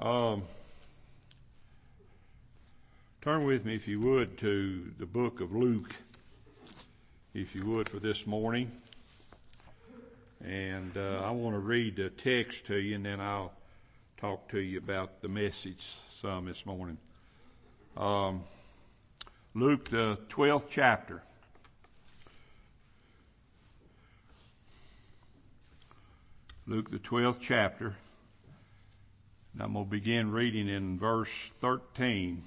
Um, turn with me, if you would, to the book of Luke, if you would, for this morning. And uh, I want to read the text to you, and then I'll talk to you about the message some this morning. Um, Luke, the 12th chapter. Luke, the 12th chapter. I'm going to begin reading in verse 13.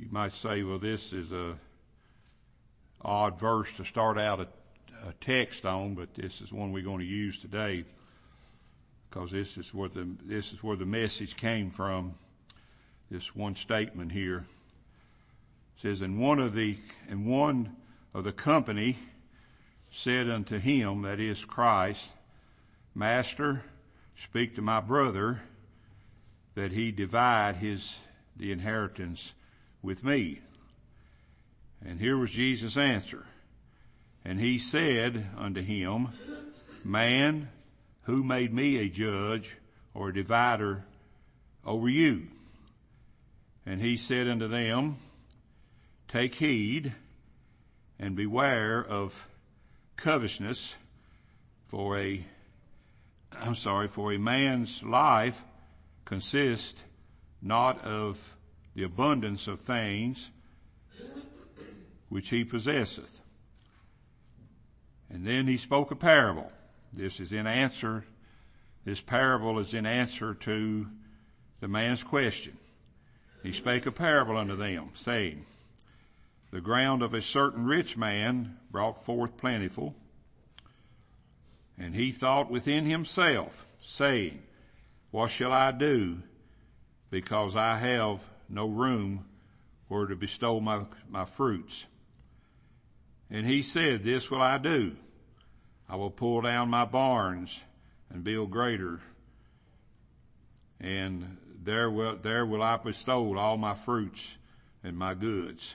You might say, well, this is a odd verse to start out a, a text on, but this is one we're going to use today because this is where the this is where the message came from. This one statement here it says, "And one of the and one of the company said unto him, that is Christ, Master, speak to my brother that he divide his, the inheritance with me. And here was Jesus' answer. And he said unto him, Man, who made me a judge or a divider over you? And he said unto them, Take heed and beware of covetousness for a, I'm sorry, for a man's life consists not of the abundance of things which he possesseth. And then he spoke a parable. This is in answer, this parable is in answer to the man's question. He spake a parable unto them, saying, the ground of a certain rich man brought forth plentiful. And he thought within himself, saying, What shall I do? Because I have no room where to bestow my, my fruits. And he said, This will I do. I will pull down my barns and build greater. And there will, there will I bestow all my fruits and my goods.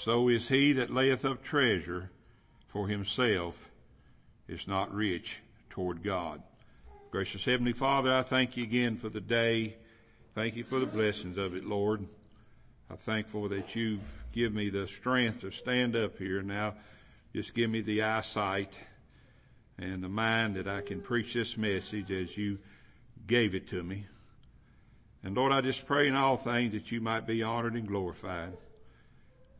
So is he that layeth up treasure for himself is not rich toward God. Gracious Heavenly Father, I thank you again for the day. Thank you for the blessings of it, Lord. I'm thankful that you've given me the strength to stand up here. Now, just give me the eyesight and the mind that I can preach this message as you gave it to me. And Lord, I just pray in all things that you might be honored and glorified.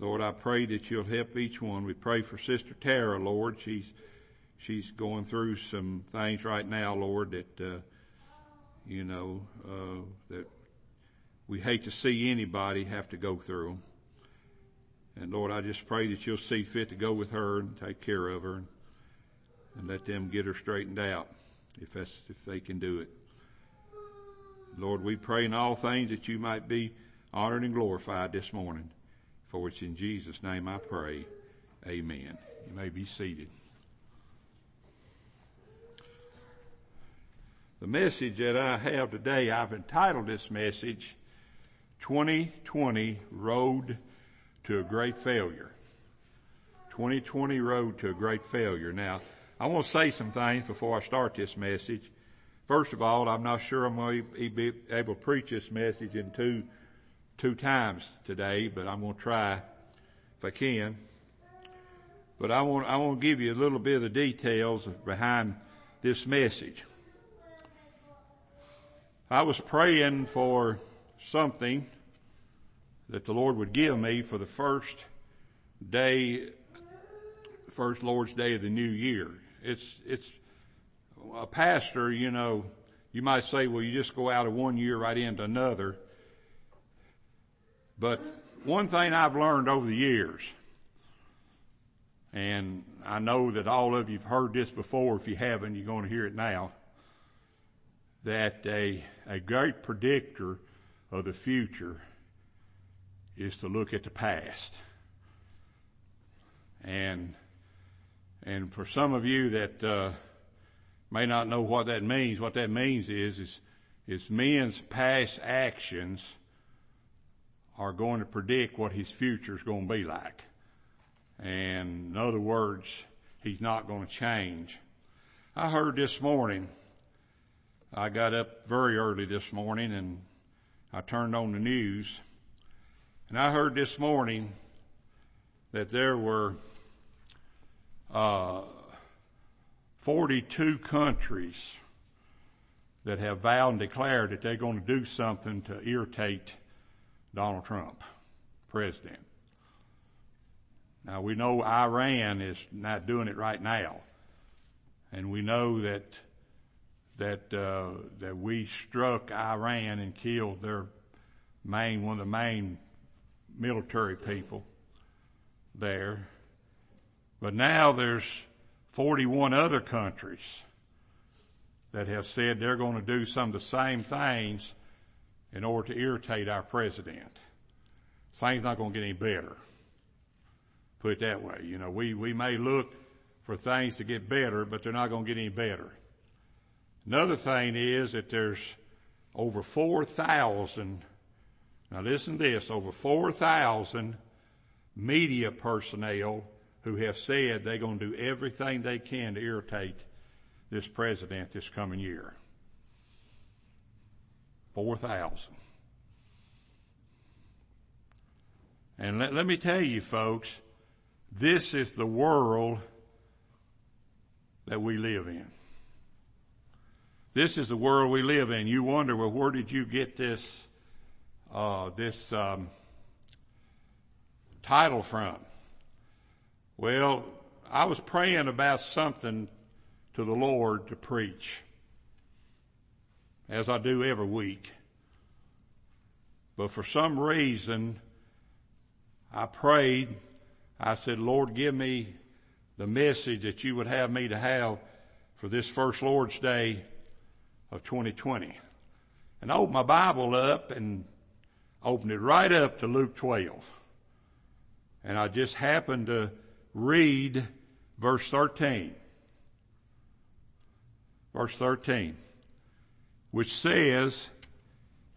Lord, I pray that you'll help each one. We pray for Sister Tara, Lord. She's, she's going through some things right now, Lord, that, uh, you know, uh, that we hate to see anybody have to go through. And Lord, I just pray that you'll see fit to go with her and take care of her and, and let them get her straightened out if that's, if they can do it. Lord, we pray in all things that you might be honored and glorified this morning. For it's in Jesus' name I pray. Amen. You may be seated. The message that I have today, I've entitled this message 2020 Road to a Great Failure. 2020 Road to a Great Failure. Now, I want to say some things before I start this message. First of all, I'm not sure I'm going to be able to preach this message in two two times today, but I'm going to try if I can. But I want, I want to give you a little bit of the details behind this message. I was praying for something that the Lord would give me for the first day, first Lord's Day of the new year. It's, it's a pastor, you know, you might say, well, you just go out of one year right into another. But one thing I've learned over the years, and I know that all of you have heard this before. If you haven't, you're going to hear it now. That a, a great predictor of the future is to look at the past. And, and for some of you that, uh, may not know what that means, what that means is, is, is men's past actions are going to predict what his future is going to be like. And in other words, he's not going to change. I heard this morning, I got up very early this morning and I turned on the news and I heard this morning that there were, uh, 42 countries that have vowed and declared that they're going to do something to irritate Donald Trump, president. Now we know Iran is not doing it right now, and we know that that uh, that we struck Iran and killed their main one of the main military people there. But now there's 41 other countries that have said they're going to do some of the same things in order to irritate our president. Things not going to get any better. Put it that way. You know, we, we may look for things to get better, but they're not going to get any better. Another thing is that there's over 4,000, now listen to this, over 4,000 media personnel who have said they're going to do everything they can to irritate this president this coming year. 4,000. And let, let me tell you folks, this is the world that we live in. This is the world we live in. You wonder, well, where did you get this, uh, this um, title from? Well, I was praying about something to the Lord to preach, as I do every week. But for some reason, I prayed. I said, Lord, give me the message that you would have me to have for this first Lord's Day of 2020. And I opened my Bible up and opened it right up to Luke 12. And I just happened to read verse 13 verse 13, which says,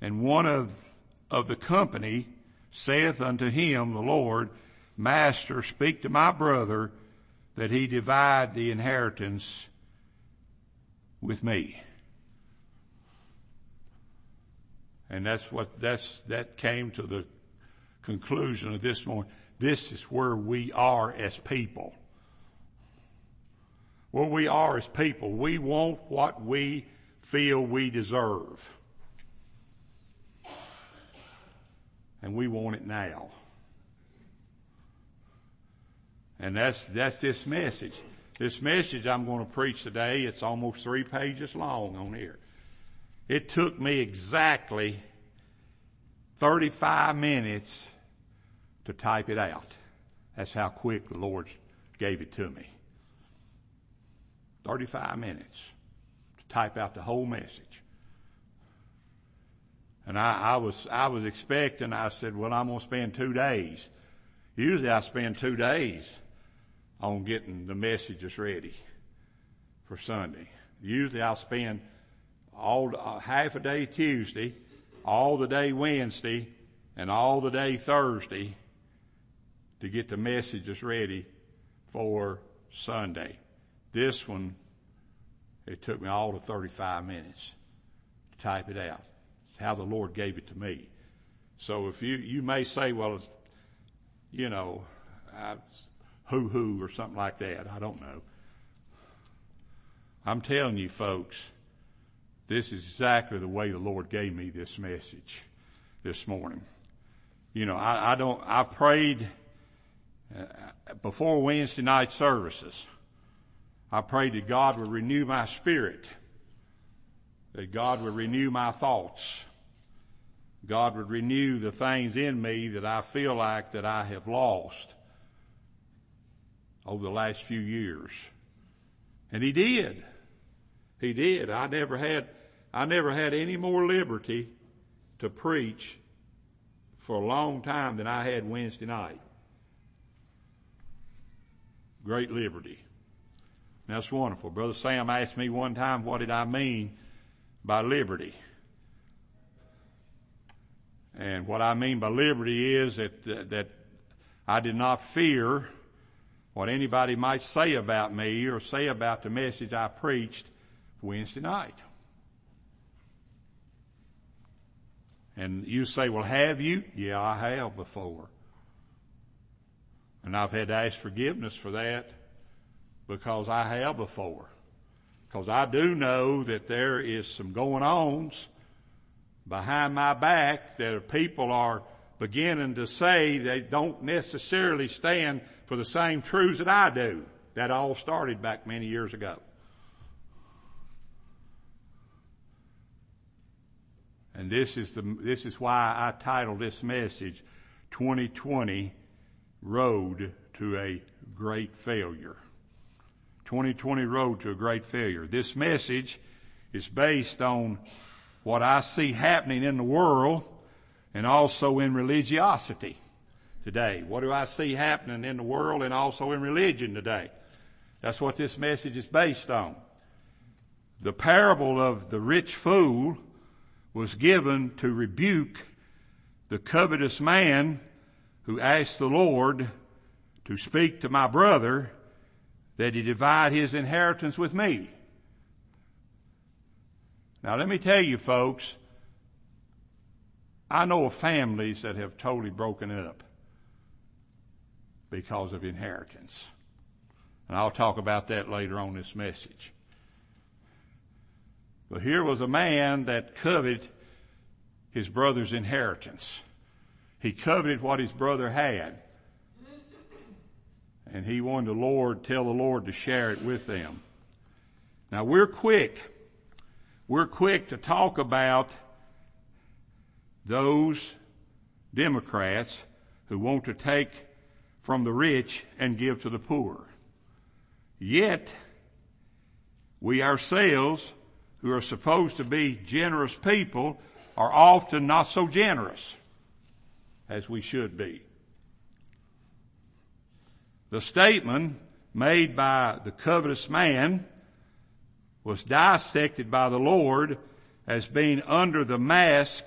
and one of, of the company saith unto him, the Lord, Master, speak to my brother that he divide the inheritance with me. And that's what, that's, that came to the conclusion of this morning. This is where we are as people where we are as people. We want what we feel we deserve. And we want it now. And that's, that's this message. This message I'm going to preach today, it's almost three pages long on here. It took me exactly 35 minutes to type it out. That's how quick the Lord gave it to me. 35 minutes type out the whole message. And I, I was, I was expecting, I said, well, I'm going to spend two days. Usually I spend two days on getting the messages ready for Sunday. Usually I'll spend all, uh, half a day Tuesday, all the day Wednesday, and all the day Thursday to get the messages ready for Sunday. This one, it took me all of 35 minutes to type it out. It's how the Lord gave it to me. So if you, you may say, well, you know, hoo hoo or something like that. I don't know. I'm telling you folks, this is exactly the way the Lord gave me this message this morning. You know, I, I don't, I prayed uh, before Wednesday night services. I pray that God would renew my spirit, that God would renew my thoughts. God would renew the things in me that I feel like that I have lost over the last few years. And he did. He did. I never had, I never had any more liberty to preach for a long time than I had Wednesday night. Great liberty. That's wonderful. Brother Sam asked me one time, what did I mean by liberty? And what I mean by liberty is that, that I did not fear what anybody might say about me or say about the message I preached Wednesday night. And you say, well, have you? Yeah, I have before. And I've had to ask forgiveness for that because I have before. Because I do know that there is some going ons behind my back that people are beginning to say they don't necessarily stand for the same truths that I do. That all started back many years ago. And this is the, this is why I titled this message 2020 Road to a Great Failure. 2020 Road to a Great Failure. This message is based on what I see happening in the world and also in religiosity today. What do I see happening in the world and also in religion today? That's what this message is based on. The parable of the rich fool was given to rebuke the covetous man who asked the Lord to speak to my brother that he divide his inheritance with me. Now let me tell you folks, I know of families that have totally broken up because of inheritance. And I'll talk about that later on this message. But here was a man that coveted his brother's inheritance. He coveted what his brother had. And he wanted the Lord, tell the Lord to share it with them. Now we're quick. We're quick to talk about those Democrats who want to take from the rich and give to the poor. Yet, we ourselves, who are supposed to be generous people, are often not so generous as we should be. The statement made by the covetous man was dissected by the Lord as being under the mask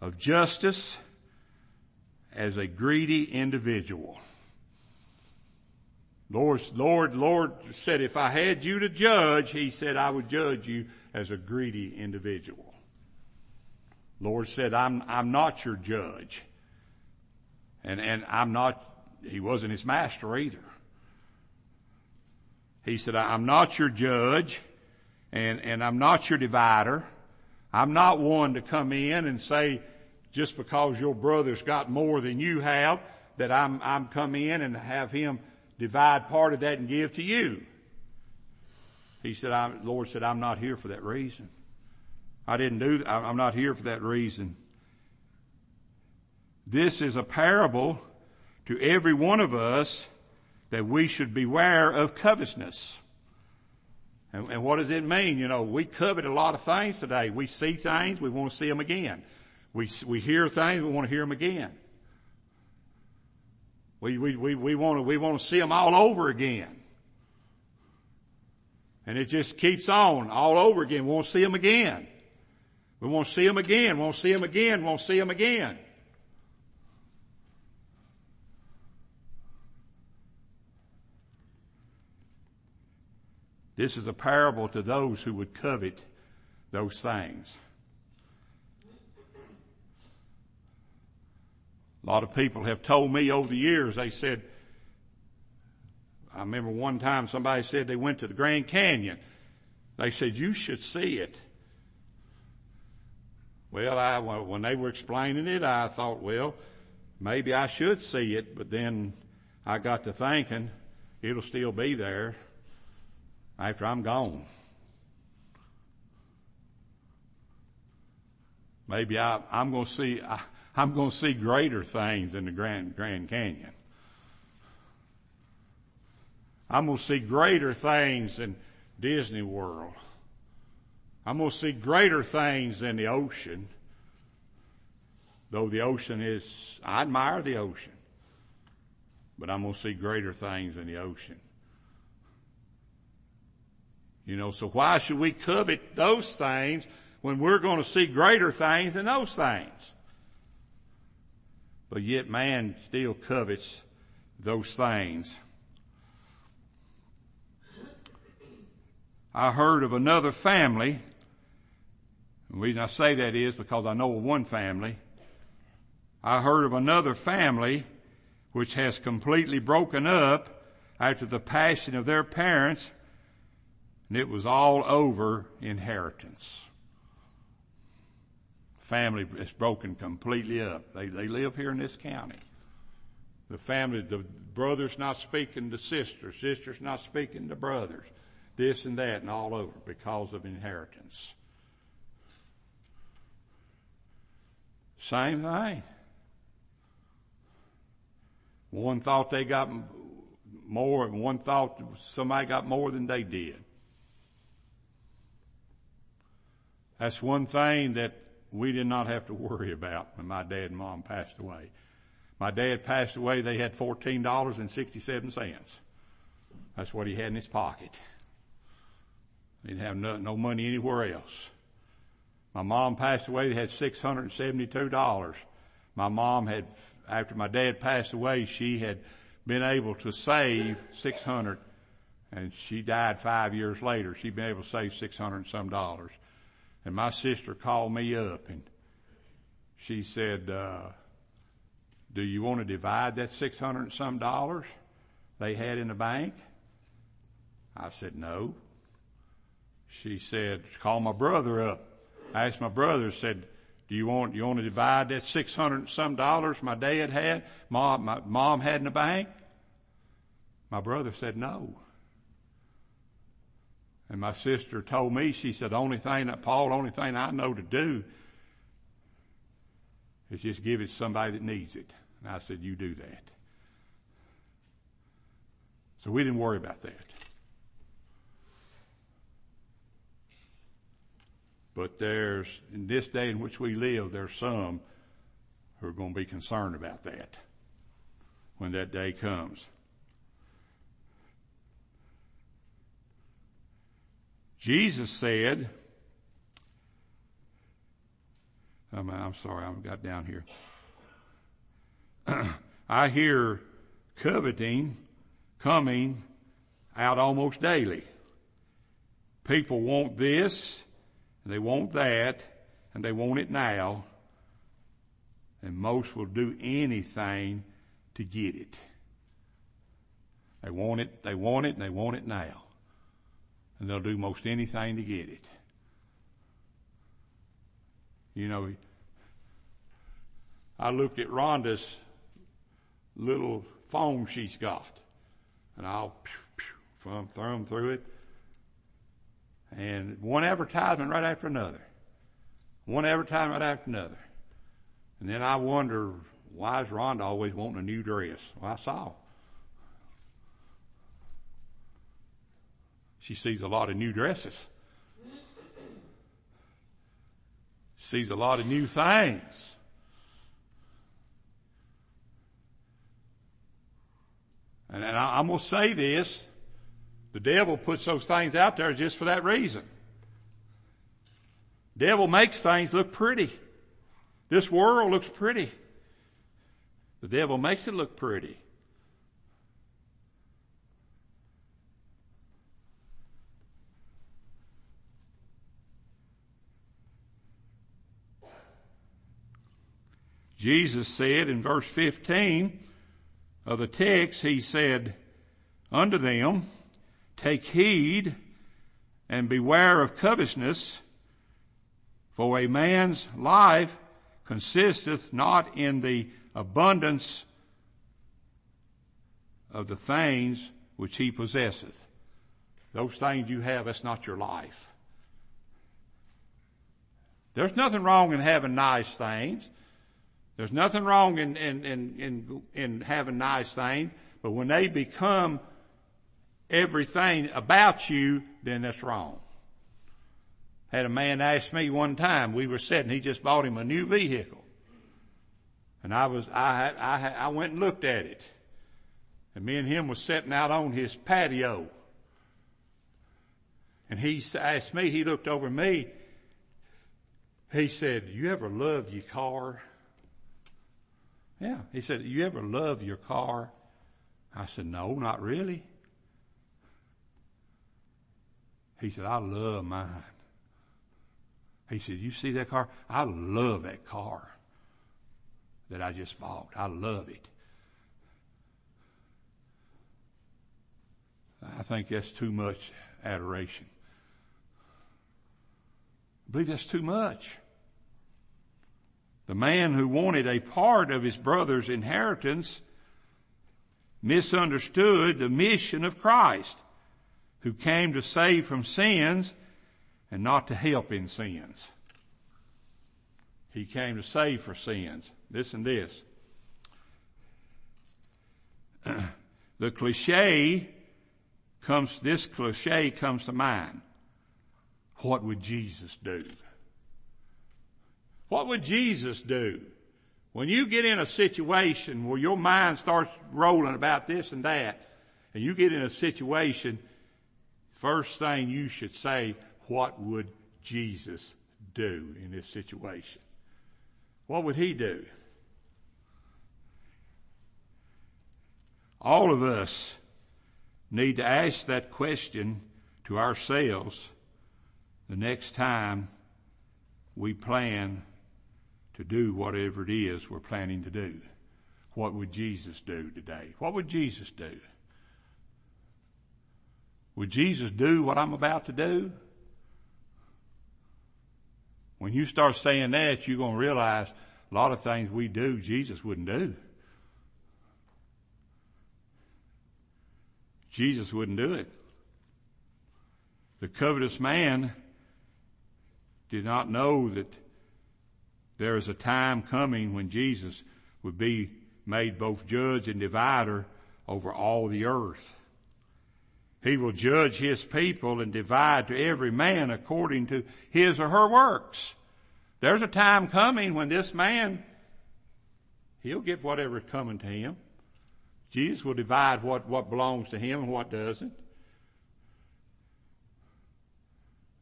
of justice as a greedy individual. Lord, Lord, Lord said, if I had you to judge, He said, I would judge you as a greedy individual. Lord said, I'm, I'm not your judge. And, and I'm not, He wasn't His master either. He said, I'm not your judge and, and I'm not your divider. I'm not one to come in and say, just because your brother's got more than you have, that I'm, I'm come in and have him divide part of that and give to you. He said, I, Lord said, I'm not here for that reason. I didn't do. I'm not here for that reason. This is a parable to every one of us that we should beware of covetousness. And, and what does it mean? You know, we covet a lot of things today. We see things, we want to see them again. We, we hear things, we want to hear them again. We, we, we, we want to, we want to see them all over again. And it just keeps on all over again. We want to see them again. We want to see them again. We want to see them again. We want to see them again. This is a parable to those who would covet those things. A lot of people have told me over the years, they said, I remember one time somebody said they went to the Grand Canyon. They said, you should see it. Well, I, when they were explaining it, I thought, well, maybe I should see it, but then I got to thinking, it'll still be there after I'm gone. Maybe I, am going to see, I, I'm going to see greater things in the Grand, Grand Canyon. I'm going to see greater things in Disney World. I'm going to see greater things than the ocean. Though the ocean is, I admire the ocean. But I'm going to see greater things in the ocean. You know, so why should we covet those things when we're going to see greater things than those things? But yet man still covets those things. I heard of another family. The reason I say that is because I know of one family. I heard of another family which has completely broken up after the passing of their parents, and it was all over inheritance. Family is broken completely up. They, they live here in this county. The family, the brothers not speaking to sisters, sisters not speaking to brothers this and that and all over because of inheritance. Same thing. One thought they got more and one thought somebody got more than they did. That's one thing that we did not have to worry about when my dad and mom passed away. My dad passed away, they had $14.67. That's what he had in his pocket. He didn't have no, no money anywhere else. My mom passed away. They had $672. My mom had, after my dad passed away, she had been able to save 600 and she died five years later. She'd been able to save 600 and some dollars. And my sister called me up and she said, uh, do you want to divide that 600 and some dollars they had in the bank? I said, no she said, call my brother up. I asked my brother, said, do you want, you want to divide that 600 and some dollars my dad had, mom, my mom had in the bank? My brother said no. And my sister told me, she said, the only thing that, Paul, the only thing I know to do is just give it to somebody that needs it. And I said, you do that. So we didn't worry about that. But there's, in this day in which we live, there's some who are going to be concerned about that when that day comes. Jesus said, oh, I'm, I'm sorry, I've got down here. I hear coveting coming out almost daily. People want this and they want that, and they want it now, and most will do anything to get it. They want it, they want it, and they want it now. And they'll do most anything to get it. You know, I looked at Rhonda's little phone she's got, and I'll thumb, thumb through it. And one advertisement right after another. One advertisement right after another. And then I wonder, why is Rhonda always wanting a new dress? Well, I saw. She sees a lot of new dresses. She sees a lot of new things. And, and I, I'm going to say this the devil puts those things out there just for that reason. Devil makes things look pretty. This world looks pretty. The devil makes it look pretty. Jesus said in verse 15 of the text, He said unto them, Take heed and beware of covetousness, for a man's life consisteth not in the abundance of the things which he possesseth. Those things you have, that's not your life. There's nothing wrong in having nice things. There's nothing wrong in, in, in, in, in having nice things, but when they become everything about you, then that's wrong. Had a man ask me one time, we were sitting, he just bought him a new vehicle. And I was, I, I, I went and looked at it. And me and him was sitting out on his patio. And he asked me, he looked over me, he said, you ever love your car? Yeah. He said, you ever love your car? I said, no, not really. He said, I love mine. He said, you see that car? I love that car that I just bought. I love it. I think that's too much adoration. I believe that's too much. The man who wanted a part of his brother's inheritance misunderstood the mission of Christ, who came to save from sins and not to help in sins. He came to save for sins. Listen this. the cliche comes, this cliche comes to mind. What would Jesus do? What would Jesus do? When you get in a situation where your mind starts rolling about this and that, and you get in a situation, first thing you should say, what would Jesus do in this situation? What would he do? All of us need to ask that question to ourselves the next time we plan to do whatever it is we're planning to do. What would Jesus do today? What would Jesus do? Would Jesus do what I'm about to do? When you start saying that, you're going to realize a lot of things we do, Jesus wouldn't do. Jesus wouldn't do it. The covetous man did not know that there is a time coming when Jesus would be made both judge and divider over all the earth. He will judge his people and divide to every man according to his or her works. There's a time coming when this man, he'll get whatever is coming to him. Jesus will divide what, what belongs to him and what doesn't.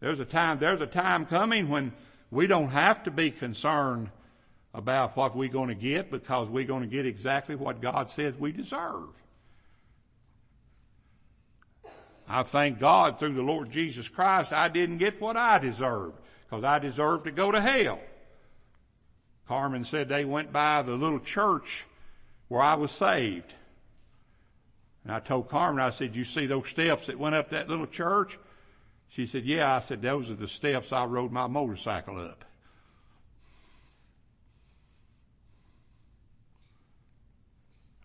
There's a time, there's a time coming when we don't have to be concerned about what we're going to get because we're going to get exactly what God says we deserve. I thank God through the Lord Jesus Christ I didn't get what I deserved because I deserved to go to hell. Carmen said they went by the little church where I was saved. And I told Carmen, I said, you see those steps that went up that little church? She said, yeah. I said, those are the steps I rode my motorcycle up.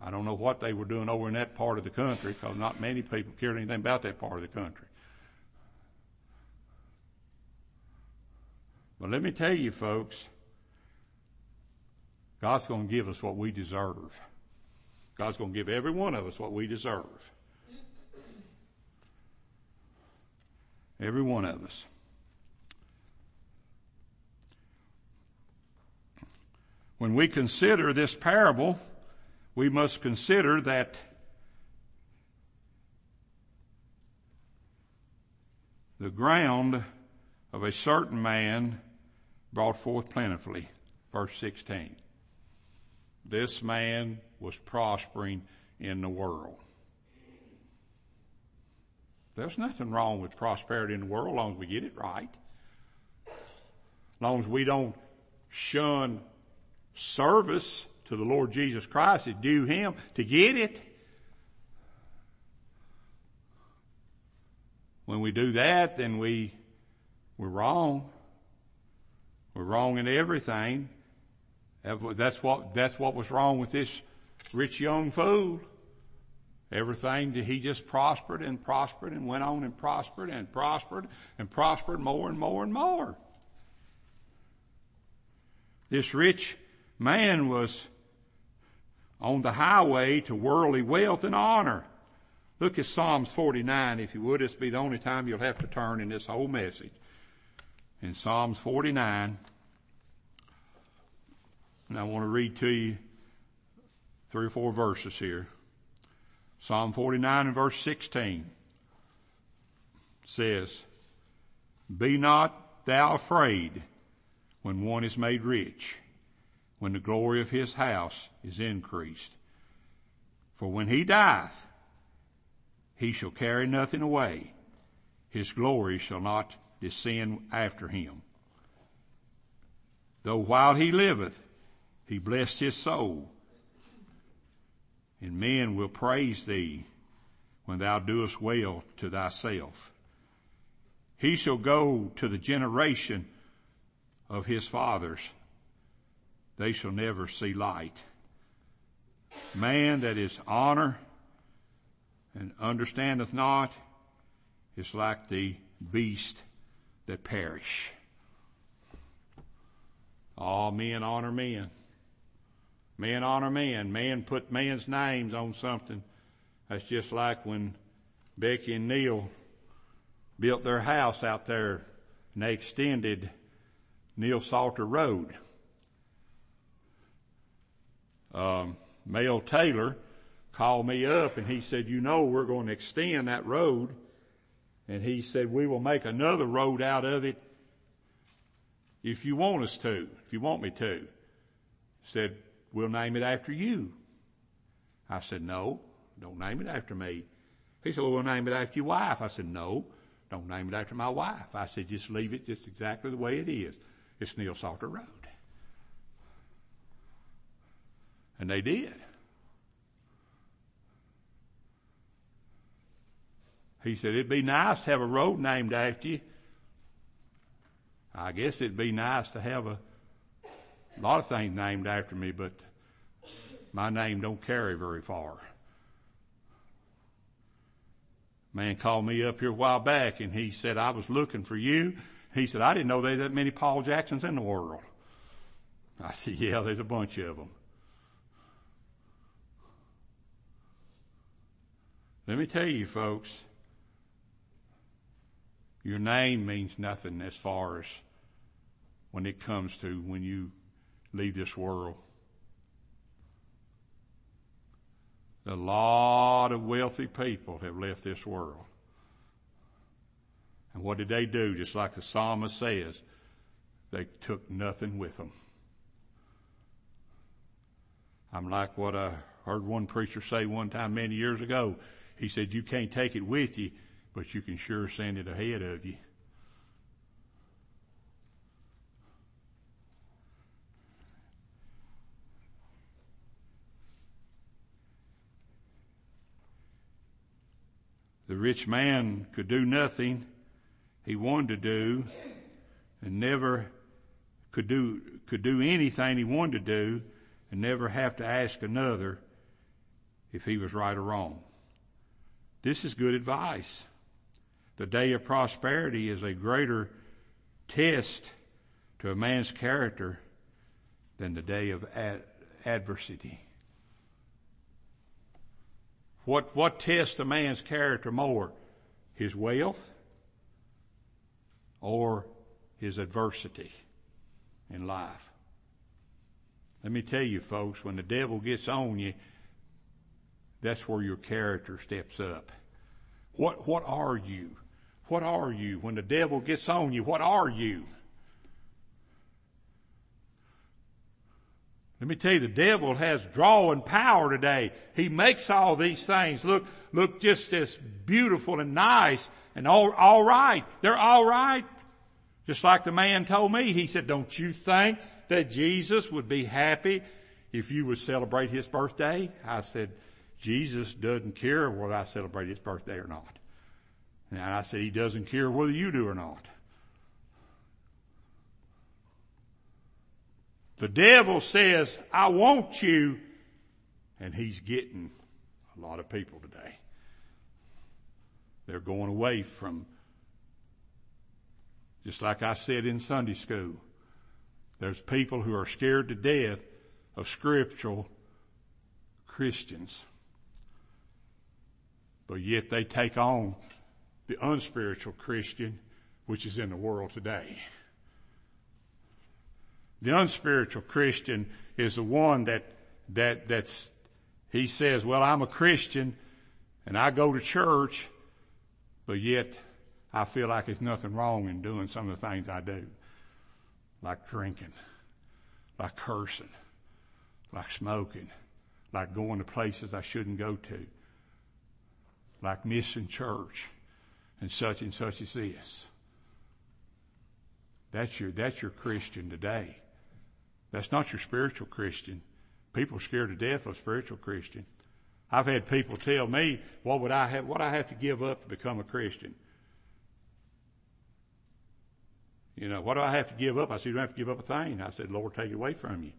I don't know what they were doing over in that part of the country because not many people cared anything about that part of the country. But let me tell you folks, God's going to give us what we deserve. God's going to give every one of us what we deserve. Every one of us. When we consider this parable, we must consider that the ground of a certain man brought forth plentifully. Verse 16. This man was prospering in the world. There's nothing wrong with prosperity in the world as long as we get it right. As long as we don't shun service to the Lord Jesus Christ, it due Him to get it. When we do that, then we, we're wrong. We're wrong in everything. That's what, that's what was wrong with this rich young fool. Everything he just prospered and prospered and went on and prospered and prospered and prospered more and more and more. This rich man was on the highway to worldly wealth and honor. Look at Psalms 49, if you would. This will be the only time you'll have to turn in this whole message. In Psalms 49, and I want to read to you three or four verses here. Psalm 49 and verse 16 says, Be not thou afraid when one is made rich, when the glory of his house is increased. For when he dieth, he shall carry nothing away. His glory shall not descend after him. Though while he liveth, he blessed his soul. And men will praise thee when thou doest well to thyself. He shall go to the generation of his fathers. They shall never see light. Man that is honor and understandeth not is like the beast that perish. All men honor men. Men honor men. Men put men's names on something. That's just like when Becky and Neil built their house out there and they extended Neil Salter Road. Um, Mel Taylor called me up and he said, you know, we're going to extend that road. And he said, we will make another road out of it if you want us to, if you want me to. Said, we'll name it after you. I said, no, don't name it after me. He said, well, we'll name it after your wife. I said, no, don't name it after my wife. I said, just leave it just exactly the way it is. It's Neil Salter Road. And they did. He said, it'd be nice to have a road named after you. I guess it'd be nice to have a, a lot of things named after me, but my name don't carry very far. Man called me up here a while back and he said, I was looking for you. He said, I didn't know there's that many Paul Jacksons in the world. I said, yeah, there's a bunch of them. Let me tell you folks, your name means nothing as far as when it comes to when you leave this world. A lot of wealthy people have left this world. And what did they do? Just like the psalmist says, they took nothing with them. I'm like what I heard one preacher say one time many years ago. He said, you can't take it with you but you can sure send it ahead of you. The rich man could do nothing he wanted to do and never could do, could do anything he wanted to do and never have to ask another if he was right or wrong. This is good advice. The day of prosperity is a greater test to a man's character than the day of ad- adversity. What, what tests a man's character more? His wealth or his adversity in life? Let me tell you folks, when the devil gets on you, that's where your character steps up. What, what are you? What are you? When the devil gets on you, what are you? Let me tell you, the devil has drawing power today. He makes all these things look, look just as beautiful and nice and all, all right. They're all right. Just like the man told me, he said, don't you think that Jesus would be happy if you would celebrate his birthday? I said, Jesus doesn't care whether I celebrate his birthday or not. And I said, He doesn't care whether you do or not. The devil says, I want you, and he's getting a lot of people today. They're going away from, just like I said in Sunday school, there's people who are scared to death of scriptural Christians. but yet they take on the unspiritual Christian, which is in the world today. The unspiritual Christian is the one that, that, that's, he says, well, I'm a Christian and I go to church, but yet I feel like there's nothing wrong in doing some of the things I do. Like drinking, like cursing, like smoking, like going to places I shouldn't go to, like missing church, and such and such as this. That's your, that's your Christian today. That's not your spiritual Christian. People are scared to death of spiritual Christian. I've had people tell me, what would I have, what I have to give up to become a Christian? You know, what do I have to give up? I said, you don't have to give up a thing. I said, Lord, take it away from you.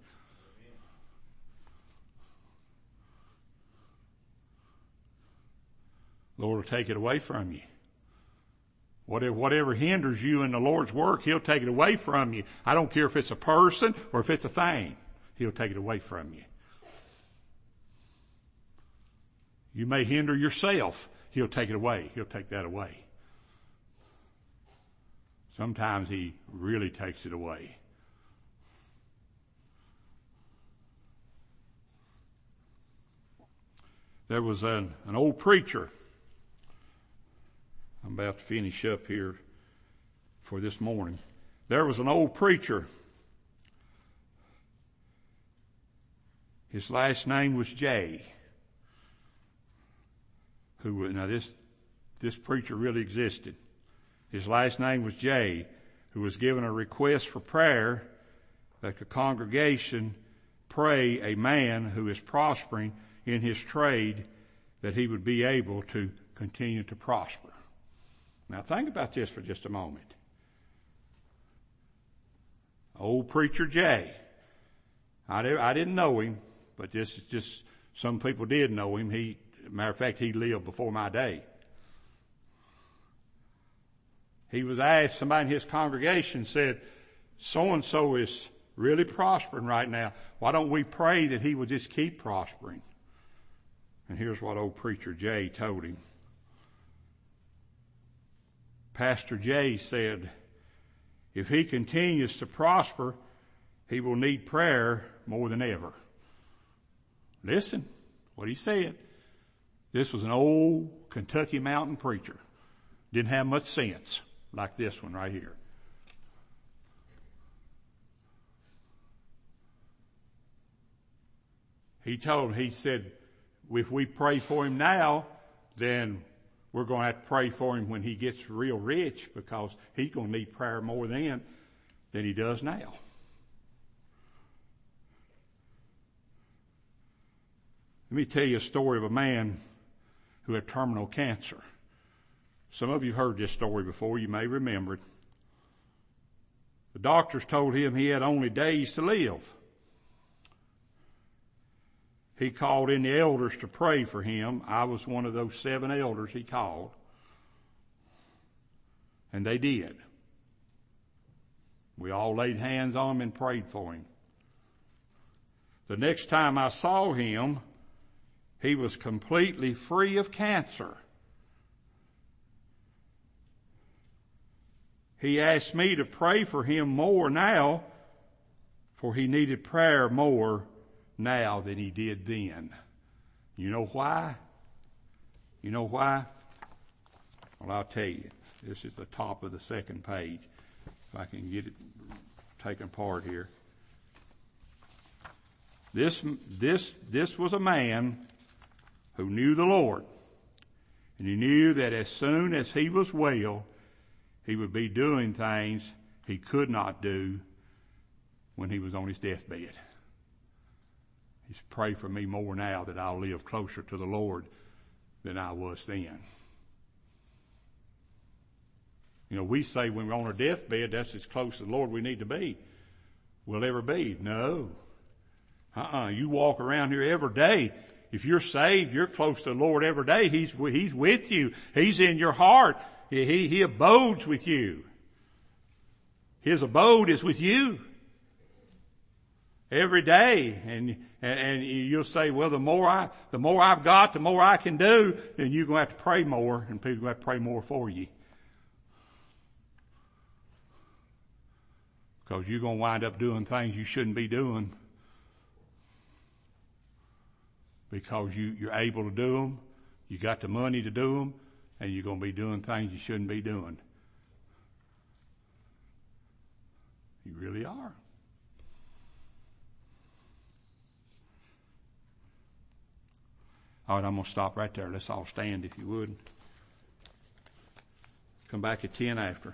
Lord will take it away from you. Whatever, whatever hinders you in the Lord's work, He'll take it away from you. I don't care if it's a person or if it's a thing. He'll take it away from you. You may hinder yourself. He'll take it away. He'll take that away. Sometimes He really takes it away. There was an, an old preacher I'm about to finish up here for this morning. There was an old preacher. His last name was Jay. Who, now this, this preacher really existed. His last name was Jay, who was given a request for prayer that the congregation pray a man who is prospering in his trade that he would be able to continue to prosper. Now think about this for just a moment. Old preacher Jay. I, did, I didn't know him, but this is just, some people did know him. He, matter of fact, he lived before my day. He was asked, somebody in his congregation said, so and so is really prospering right now. Why don't we pray that he will just keep prospering? And here's what old preacher Jay told him. Pastor Jay said, if he continues to prosper, he will need prayer more than ever. Listen, what he said. This was an old Kentucky mountain preacher. Didn't have much sense like this one right here. He told, he said, if we pray for him now, then we're going to have to pray for him when he gets real rich because he's going to need prayer more then than he does now. Let me tell you a story of a man who had terminal cancer. Some of you have heard this story before. You may remember it. The doctors told him he had only days to live he called in the elders to pray for him. I was one of those seven elders he called. And they did. We all laid hands on him and prayed for him. The next time I saw him, he was completely free of cancer. He asked me to pray for him more now, for he needed prayer more now than he did then. You know why? You know why? Well, I'll tell you. This is the top of the second page. If I can get it taken apart here. This, this, this was a man who knew the Lord. And he knew that as soon as he was well, he would be doing things he could not do when he was on his deathbed. He's pray for me more now that I'll live closer to the Lord than I was then. You know, we say when we're on our deathbed, that's as close to the Lord we need to be. Will ever be? No. Uh-uh. You walk around here every day. If you're saved, you're close to the Lord every day. He's, He's with you. He's in your heart. He, he abodes with you. His abode is with you. Every day, and and, and you'll say, well, the more I the more I've got, the more I can do, then you're gonna have to pray more, and people are gonna have to pray more for you. Because you're gonna wind up doing things you shouldn't be doing because you, you're able to do them, you got the money to do them, and you're going to be doing things you shouldn't be doing. You really are. All right, I'm going to stop right there. Let's all stand if you would. Come back at 10 after.